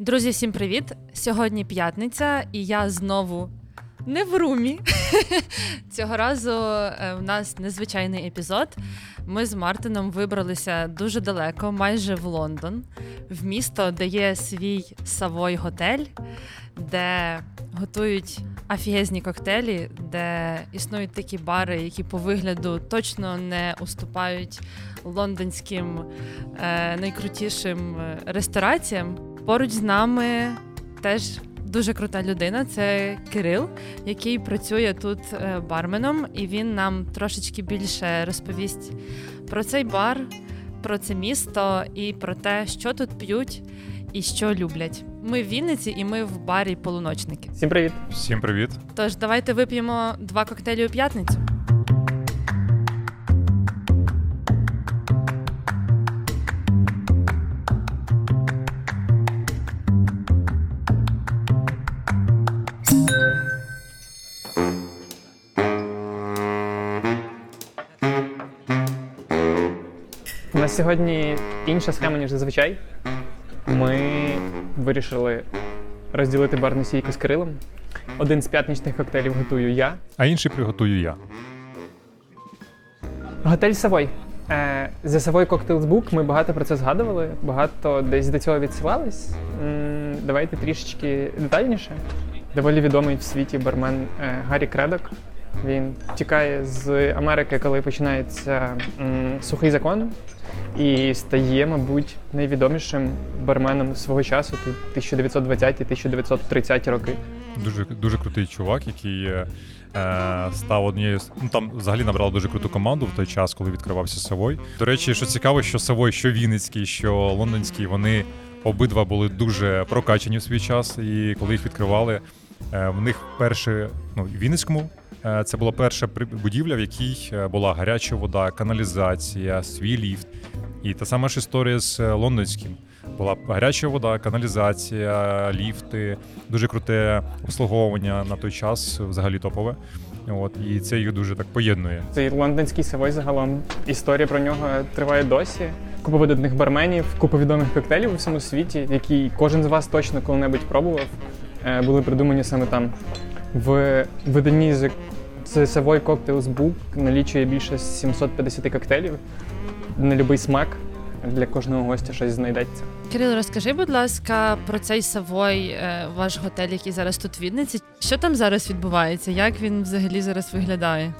Друзі, всім привіт! Сьогодні п'ятниця, і я знову не в румі. Цього разу е, в нас незвичайний епізод. Ми з Мартином вибралися дуже далеко, майже в Лондон, в місто, де є свій Савой готель, де готують афігезні коктейлі, де існують такі бари, які по вигляду точно не уступають лондонським е, найкрутішим е, рестораціям. Поруч з нами теж дуже крута людина. Це Кирил, який працює тут е, барменом, і він нам трошечки більше розповість про цей бар, про це місто і про те, що тут п'ють і що люблять. Ми в Вінниці, і ми в барі полуночники. Всім привіт. Всім привіт. Тож давайте вип'ємо два коктейлі у п'ятницю. Сьогодні інша схема, ніж зазвичай. Ми вирішили розділити барну стійку з Кирилом. Один з п'ятничних коктейлів готую я. А інший приготую я. Готель Савой. Е, За Savoy Cocktails Book ми багато про це згадували, багато десь до цього відсилались. М, Давайте трішечки детальніше. Доволі відомий в світі бармен е, Гаррі Кредок. Він тікає з Америки, коли починається м, сухий закон, і стає, мабуть, найвідомішим барменом свого часу, тут 1920-1930 роки. Дуже дуже крутий чувак, який е, е, став однією ну там взагалі набрав дуже круту команду в той час, коли відкривався Савой. До речі, що цікаво, що Савой, що Вінницький, що Лондонський, вони обидва були дуже прокачані в свій час. І коли їх відкривали, е, в них перше, ну в Вінницькому. Е, Це була перша будівля, в якій е, була гаряча вода, каналізація, свій ліфт. І та сама ж історія з е, лондонським. Була гаряча вода, каналізація, ліфти, дуже круте обслуговування на той час, взагалі топове. От і це їх дуже так поєднує. Цей лондонський Савой загалом історія про нього триває досі. Купа видатних барменів, купа відомих коктейлів у всьому світі, які кожен з вас точно коли-небудь пробував, були придумані саме там. В виданні з The Savoy Cocktails Book налічує більше 750 коктейлів на будь-який смак. Для кожного гостя щось знайдеться. Кирил, розкажи, будь ласка, про цей Савой, е, ваш готель, який зараз тут в Вінниці. Що там зараз відбувається? Як він взагалі зараз виглядає?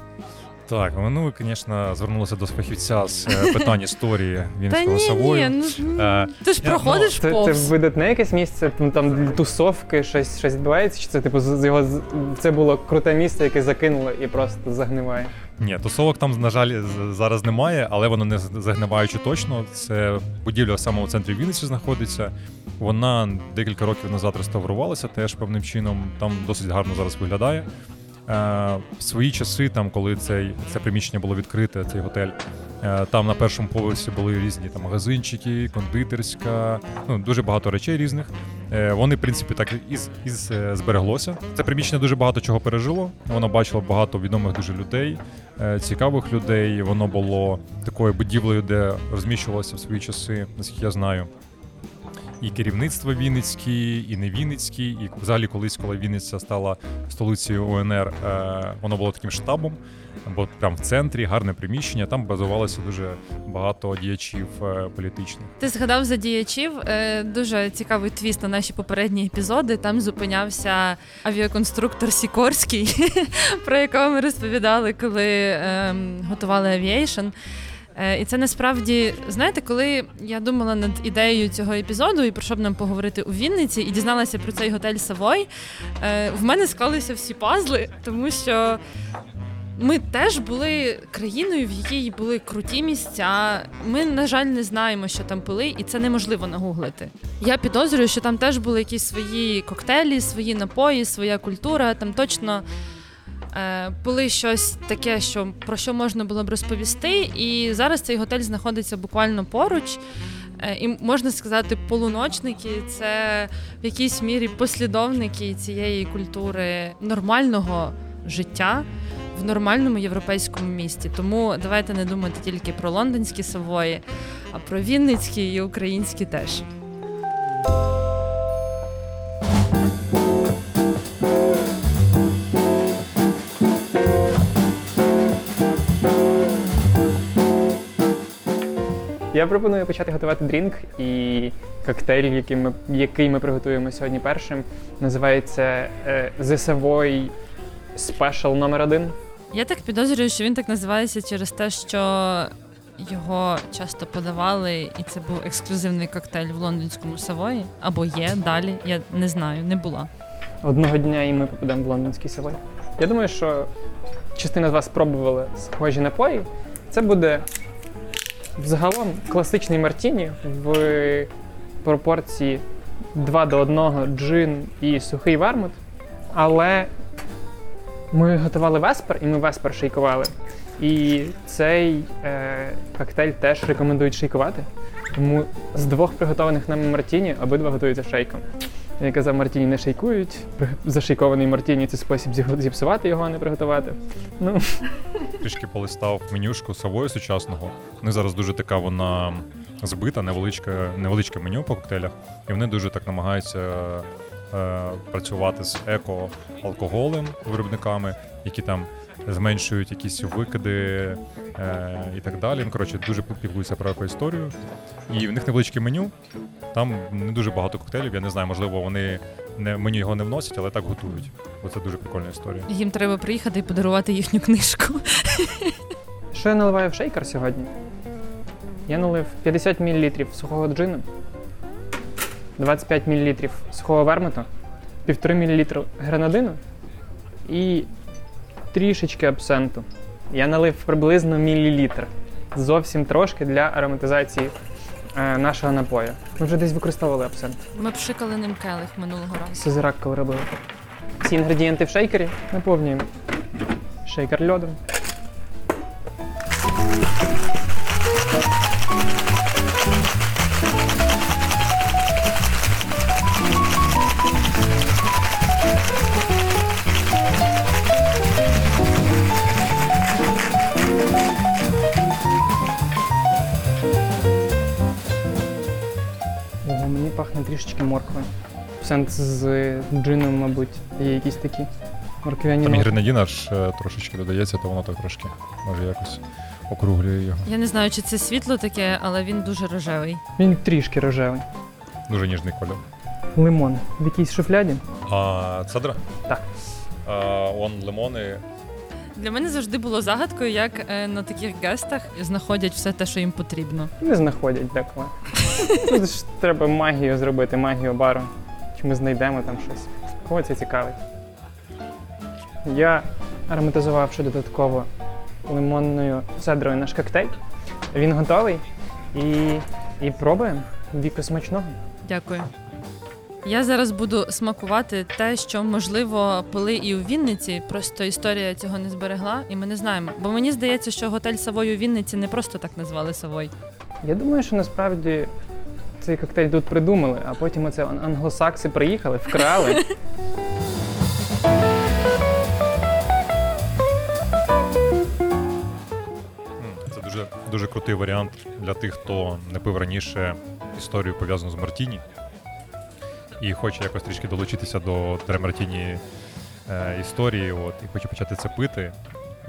Так, ну ви, звісно, звернулися до фахівця з е, питань історії Вінницького ні, Савою. ні, ну Е, ти ж я- проходиш Це, це повз. видатне якесь місце, там, там тусовки, щось, щось відбувається, чи це типу з з його з- це було круте місце, яке закинуло і просто загниває. Ні, тусовок там, на жаль, з- зараз немає, але воно не загниваючи точно. Це будівля в самому центрі Вінниці знаходиться. Вона декілька років назад реставрувалася теж певним чином. Там досить гарно зараз виглядає. Е, в свої часи, там, коли цей, це приміщення було відкрите, цей готель, е, там на першому поверсі були різні там, магазинчики, кондитерська, ну, дуже багато речей різних. Е, Вони, в принципі, так і, і е, збереглося. Це приміщення дуже багато чого пережило. Воно бачило багато відомих дуже людей, е, цікавих людей. Воно було такою будівлею, де розміщувалося в свої часи, наскільки я знаю. І керівництво Вінницьке, і не Вінницьке, і взагалі колись, коли Вінниця стала столицею УНР, е, воно було таким штабом, бо прямо в центрі гарне приміщення. Там базувалося дуже багато діячів е, політичних. Ти згадав за діячів. Е, Дуже цікавий твіст на наші попередні епізоди. Там зупинявся авіаконструктор Сікорський, про якого ми розповідали, коли ем, готували aviation. Е, І це насправді, знаєте, коли я думала над ідеєю цього епізоду і про що б нам поговорити у Вінниці, і дізналася про цей готель Савой, е, в мене склалися всі пазли, тому що ми теж були країною, в якій були круті місця. Ми, на жаль, не знаємо, що там пили, і це неможливо нагуглити. Я підозрюю, що там теж були якісь свої коктейлі, свої напої, своя культура. Там точно е, пили щось таке, що про що можна було б розповісти. І зараз цей готель знаходиться буквально поруч. Е, І можна сказати, полуночники це в якійсь мірі послідовники цієї культури нормального життя в нормальному європейському місті. Тому давайте не думати тільки про лондонські савої, а про вінницькі і українські теж. Я пропоную почати готувати drink і коктейль, який ми, який ми приготуємо сьогодні першим, називається е, The Savoy Special номер 1 Я так підозрюю, що він так називається через те, що його часто подавали, і це був ексклюзивний коктейль в лондонському Савої. Або є далі. Я не знаю, не була. Одного дня і ми попадемо в лондонський Савой. Я думаю, що частина з вас спробували схожі напої. Це буде взагалом класичний мартіні в пропорції 2 до 1 джин і сухий вермут. Але ми готували веспер, і ми веспер шейкували. І цей е, коктейль теж рекомендують шейкувати. Тому з двох приготованих нами мартіні обидва готуються шейком. Я казав, мартіні не шейкують. Зашейкований мартіні це спосіб зіпсувати його, а не приготувати. Ну, Трішки полистав менюшку Савою сучасного. Вони зараз дуже така вона збита, невеличке, невеличке меню по коктейлях, і вони дуже так намагаються е, працювати з еко-алкоголем виробниками, які там зменшують якісь викиди е, і так далі. Ну, коротше, дуже піклуються про екоісторію. І в них невеличке меню. Там не дуже багато коктейлів. Я не знаю, можливо, вони не меню його не вносять, але так готують. Бо це дуже прикольна історія. Їм треба приїхати і подарувати їхню книжку. що я наливаю в шейкер сьогодні? Я налив 50 мл сухого джину, 25 мл сухого вермуту, 1,5 мл гранадину і трішечки абсенту. Я налив приблизно мілілітр. Зовсім трошки для ароматизації е, нашого напою. Ми вже десь використовували абсент. Ми пшикали ним келих минулого разу. Сизирак, коли робили. Всі інгредієнти в шейкері наповнюємо шейкер льодом. Мені пахне трішечки морквою. Сенс з джином, мабуть, є якісь такі морквяні Там і нотки. гренадін аж е, трошечки додається, то воно так трошки може якось округлює його. Я не знаю, чи це світло таке, але він дуже рожевий. Він трішки рожевий. Дуже ніжний кольор. Лимон в якійсь шуфляді. А цедра? Так. А, он лимони. Для мене завжди було загадкою, як е, на таких гестах знаходять все те, що їм потрібно. Не знаходять деколи. Тут ж треба магію зробити, магію бару. Чи ми знайдемо там щось. Кого це цікавить? Я ароматизував ще додатково лимонною цедрою наш коктейль. Він готовий. І, і пробуємо. Віку смачного. Дякую. Я зараз буду смакувати те, що можливо пили і у Вінниці. Просто історія цього не зберегла, і ми не знаємо. Бо мені здається, що готель Савой у Вінниці не просто так назвали Савой. Я думаю, що насправді цей коктейль тут придумали, а потім оце англосакси приїхали, вкрали. Це дуже, дуже крутий варіант для тих, хто не пив раніше історію пов'язану з Мартіні. І хоче якось трішки долучитися до Мартіні е, історії, от, і хоче почати це пити.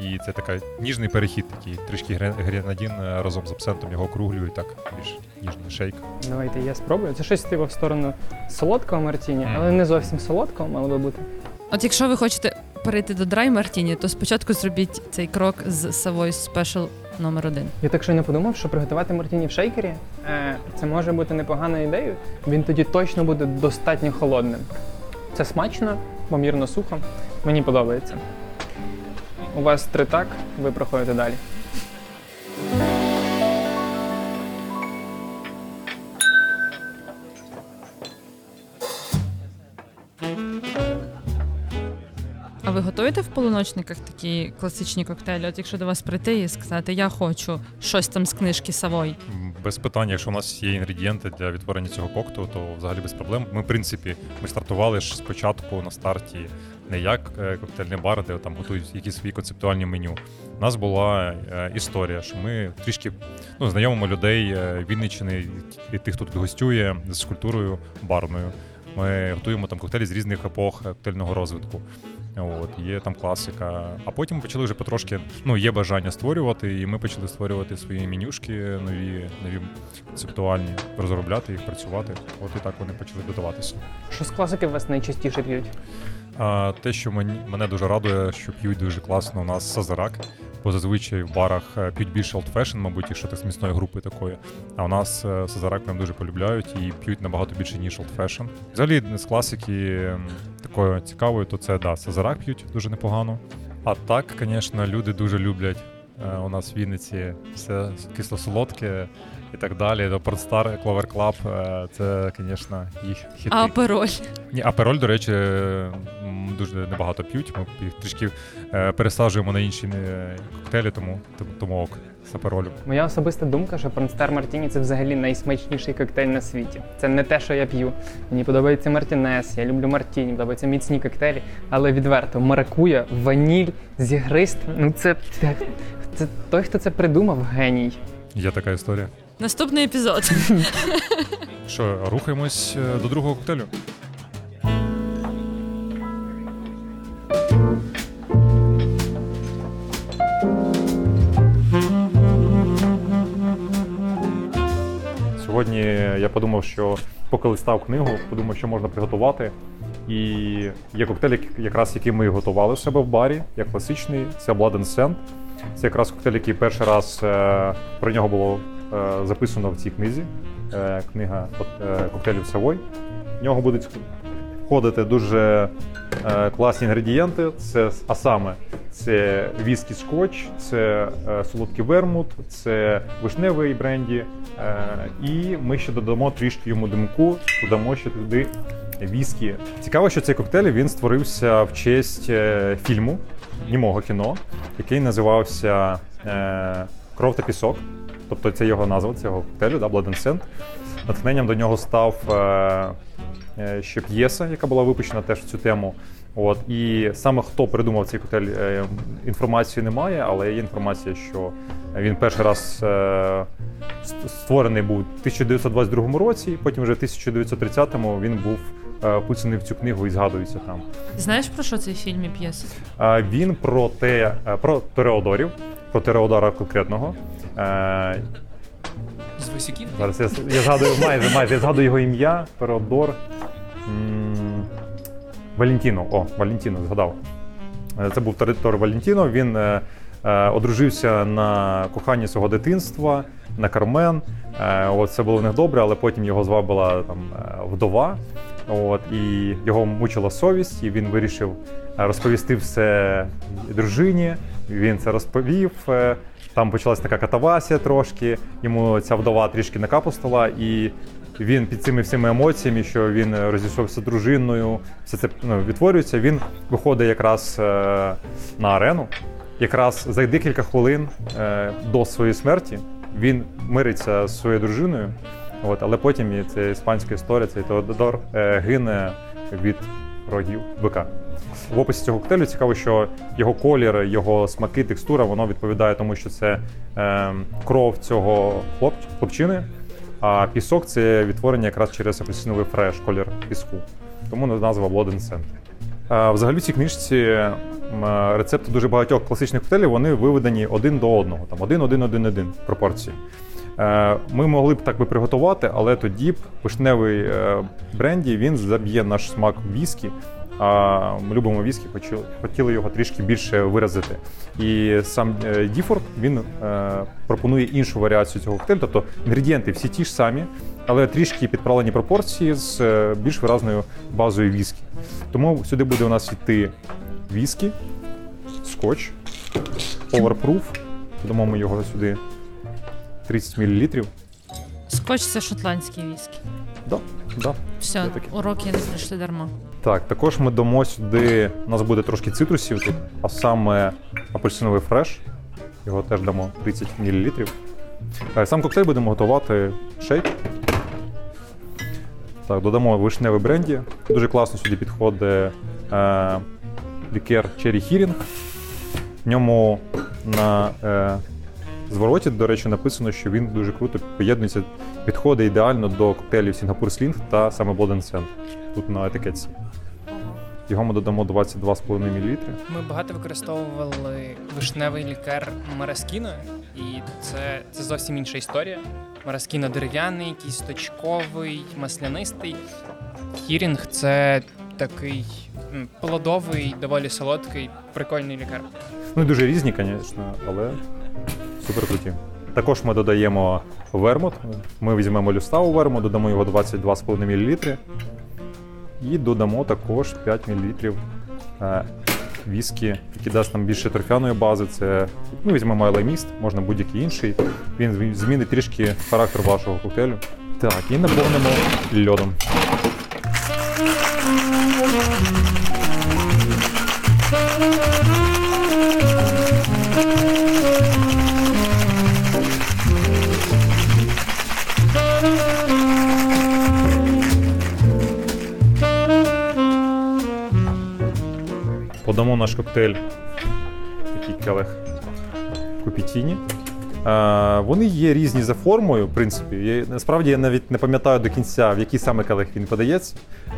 І це такий ніжний перехід, такий трішки гре- гренадін е, разом з абсентом його округлює, так більш ніжний шейк. Давайте я спробую. Це щось типу в сторону солодкого мартіні, Мгм. але не зовсім солодкого мало би бути. От якщо ви хочете перейти до драй Мартіні, то спочатку зробіть цей крок з Савой Special номер один. Я так щойно подумав, що приготувати мартіні в шейкері е, це може бути непоганою ідеєю. Він тоді точно буде достатньо холодним. Це смачно, помірно сухо. Мені подобається. У вас три так, ви проходите далі. Полуночниках такі класичні коктейлі? От якщо до вас прийти і сказати, я хочу щось там з книжки Савой. Без питань, якщо у нас є інгредієнти для відтворення цього коктейлю, то взагалі без проблем. Ми, в принципі, ми стартували ж спочатку на старті не як е, коктейльний бар, де там готують якісь свої концептуальні меню. У нас була е, історія, що ми трішки ну, знайомимо людей е, Вінниччини і тих, хто тут гостює з культурою барною. Ми готуємо там коктейлі з різних епох коктейльного розвитку. От, є там класика. А потім почали вже потрошки, ну, є бажання створювати, і ми почали створювати свої менюшки, нові, нові концептуальні, розробляти їх, працювати. От і так вони почали додаватися. Що з класики у вас найчастіше п'ють? А, те, що мені, мене дуже радує, що п'ють дуже класно у нас Сазарак, бо зазвичай в барах е, п'ють більше fashion, мабуть, якщо так з міцної групи такої. А у нас е, Сазарак прям дуже полюбляють і п'ють набагато більше, ніж fashion. Взагалі, з класики такою цікавою, то це да, Сазарак п'ють дуже непогано. А так, звісно, люди дуже люблять у нас в Вінниці все кисло-солодке і так далі. До Портстар, Clover Club, е, це, звісно, їх хіти. А апероль? Ні, апероль, до речі, дуже небагато п'ють. Ми їх трішки е, пересаджуємо на інші е, коктейлі, тому, тому ок з аперолю. Моя особиста думка, що Пронстар Мартіні це взагалі найсмачніший коктейль на світі. Це не те, що я п'ю. Мені подобається Мартінес, я люблю Мартіні, подобаються міцні коктейлі, але відверто, маракуя, ваніль, зігрист. Ну це, це, це той, хто це придумав, геній. Є така історія. Наступний епізод. Що, рухаємось е, до другого коктейлю. Сьогодні я подумав, що поки листав книгу, подумав, що можна приготувати. І є коктейль, якраз який ми готували в себе в барі, як класичний, це Blood and Sand. Це якраз коктейль, який перший раз е, про нього було е, записано в цій книзі. Е, книга коктейлів Савой. В нього будуть входити дуже класні інгредієнти. Це, а саме це віскі скотч, це е, солодкий вермут, це вишневий бренді. Е, і ми ще додамо трішки йому димку, додамо ще туди віскі. Цікаво, що цей коктейль він створився в честь е, фільму німого кіно, який називався Кров та пісок. Тобто це його назва цього коктейлю, да, Blood and Sand. Натхненням до нього став ще п'єса, яка була випущена теж в цю тему. От і саме хто придумав цей коктейль, е, інформації немає, але є інформація, що він перший раз е, ст- створений був у 1922 році, потім вже в 1930-му він був е, вписаний в цю книгу і згадується там. Знаєш про що цей фільм і п'єса? Е, Він про те, е, про Тореодорів, про Тореодора конкретного. Е, З висяків? Зараз я, я згадую майже, майже я згадую його ім'я. Тереодор. Валентіно. О, Валентіно, згадав. Е, Це був Тор Валентіно. Він е, е, одружився на коханні свого дитинства, на Кармен. От це було в них добре, але потім його звабила там вдова. От, і його мучила совість, і він вирішив розповісти все дружині. Він це розповів. Там почалась така катавасія трошки. Йому ця вдова трішки накапустила, і він під цими всіми емоціями, що він е, розійшовся з дружиною, все це ну, відтворюється. Він виходить якраз е, на арену. Якраз за декілька хвилин е, до своєї смерті він мириться з своєю дружиною. От, але потім і це іспанська історія, цей Теодор е, гине від рогів бика. В описі цього коктейлю цікаво, що його колір, його смаки, текстура, воно відповідає тому, що це е, кров цього хлопчини, а пісок це відтворення якраз через апельсиновий фреш, колір піску. Тому назва Blood and Взагалі в цій книжці рецепти дуже багатьох класичних коктейлів вони виведені один до одного, там один, один, один, один пропорції. Е, Ми могли б так би приготувати, але тоді б вишневий е, бренді він заб'є наш смак віскі. А ми любимо віскі, хотіли його трішки більше виразити. І сам е, Діфорд він е, пропонує іншу варіацію цього коктейлю, тобто інгредієнти всі ті ж самі, але трішки підправлені пропорції з е, більш виразною базою віскі. Тому сюди буде у нас йти віскі, скотч, оверпруф. Додамо ми його сюди 30 мл. Скотч це шотландський віскі. Да, да. Все, уроки не пройшли дарма. Так, також ми дамо сюди. У нас буде трошки цитрусів тут, а саме апельсиновий фреш. Його теж дамо 30 мл. Е, Сам коктейль будемо готувати шейк. Так, додамо вишневий бренді. Дуже класно сюди підходить е, лікер Cherry Hearing. В ньому на е, звороті, до речі, написано, що він дуже круто поєднується, підходить ідеально до коктейлів Singapore Sling та саме Blood and Sand тут на етикетці. Його ми додамо 22,5 мл. Ми багато використовували вишневий лікер Мараскіно, і це, це зовсім інша історія. Мараскіно дерев'яний, кісточковий, маслянистий. Хірінг це такий плодовий, доволі солодкий, прикольний лікар. Ну, дуже різні, звісно, але супер круті. Також ми додаємо вермут. Ми візьмемо люставу вермут, додамо його 22,5 мл. І додамо також 5 мл е, віскі, який дасть нам більше торфяної бази. Це ну, візьмемо елеміст, можна будь-який інший. Він змінить трішки характер вашого коктейлю. Так, і наповнимо льодом. Подамо наш коктейль такий келих купітіні. Е, вони є різні за формою, в принципі. Я, насправді я навіть не пам'ятаю до кінця, в який саме келих він подається.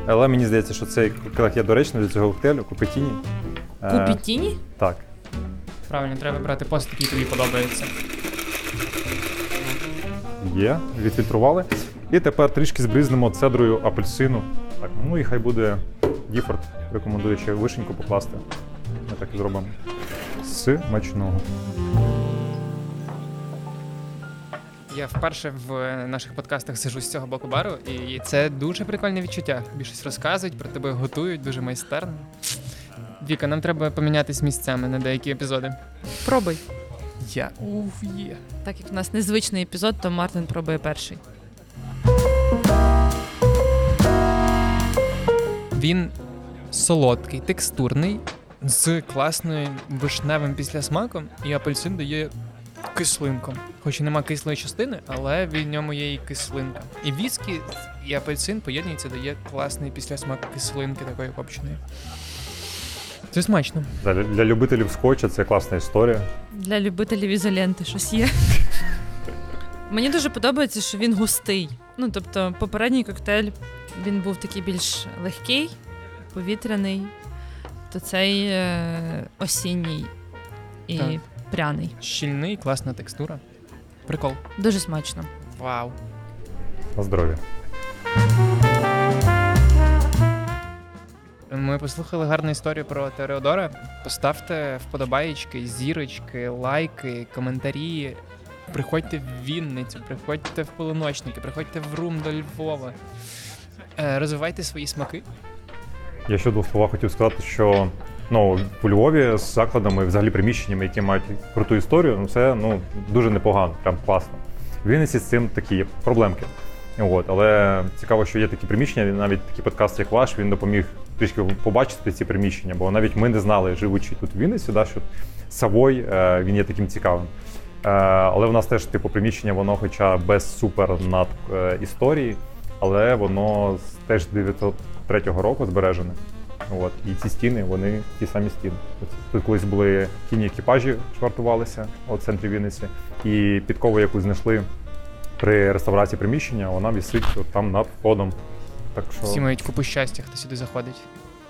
Але мені здається, що цей келих є доречним для цього коктейлю, купітіні. Е, Купітіні? Так. Правильно, треба брати пост, який тобі подобається. Є, відфільтрували. І тепер трішки збризнемо цедрою апельсину. Так, ну і хай буде Діфорд рекомендує ще вишеньку покласти. Ми так і зробимо. Смачного. Я вперше в наших подкастах сижу з цього боку бару, і це дуже прикольне відчуття. Більшість розказують, про тебе готують, дуже майстерно. Віка, нам треба помінятись місцями на деякі епізоди. Пробуй. Я уф є. Так як в нас незвичний епізод, то Мартин пробує перший. Він солодкий, текстурний, з класним вишневим післясмаком, і апельсин дає кислинку. Хоч і нема кислої частини, але в ньому є і кислинка. І віскі і апельсин поєднуються, дає класний післясмак кислинки такої копченої. Це смачно. Для, для любителів скотча це класна історія. Для любителів ізоленти щось є. Мені дуже подобається, що він густий. Ну, тобто, попередній коктейль він був такий більш легкий, повітряний, то цей е, осінній і Так. пряний. Щільний, класна текстура. Прикол. Дуже смачно. Вау. На здоров'я. Ми послухали гарну історію про Тереодора. Поставте вподобаєчки, зірочки, лайки, коментарі. Приходьте в Вінницю, приходьте в полуночники, приходьте в Рум до Львова. Е, розвивайте свої смаки. Я ще двох словах хотів сказати, що ну, у Львові з закладами, взагалі приміщеннями, які мають круту історію, ну це ну, дуже непогано, прям класно. В Вінниці з цим такі проблемки. От, але цікаво, що є такі приміщення, навіть такий подкаст, як ваш, він допоміг трішки побачити ці приміщення, бо навіть ми не знали, живучи тут в Вінниці, да, що Савой е, він є таким цікавим. Е, але в нас теж типу приміщення, воно хоча без супер над е, історії, але воно з теж 903 року збережене. От. І ці стіни, вони ті самі стіни. Тут колись були кінні екіпажі швартувалися у центрі Вінниці, і підкову, яку знайшли при реставрації приміщення, вона висить от там над входом. Так що Всі мають купу щастя, хто сюди заходить.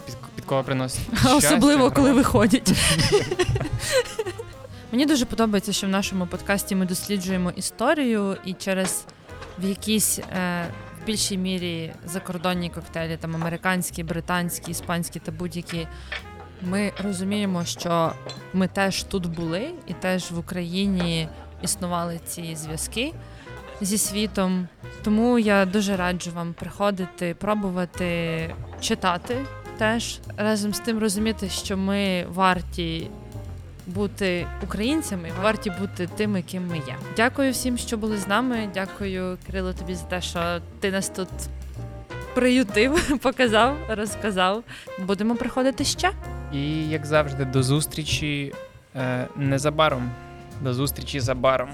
Під, під приносить. А щастя, особливо, коли виходять. Мені дуже подобається, що в нашому подкасті ми досліджуємо історію і через в якійсь е, в більшій мірі закордонні коктейлі, там американські, британські, іспанські та будь-які. Ми розуміємо, що ми теж тут були, і теж в Україні існували ці зв'язки зі світом. Тому я дуже раджу вам приходити, пробувати читати теж разом з тим розуміти, що ми варті бути українцями, варті бути тими, ким ми є. Дякую всім, що були з нами. Дякую, Кирило, тобі за те, що ти нас тут приютив, показав, розказав. Будемо приходити ще. І як завжди, до зустрічі е, незабаром. До зустрічі за баром.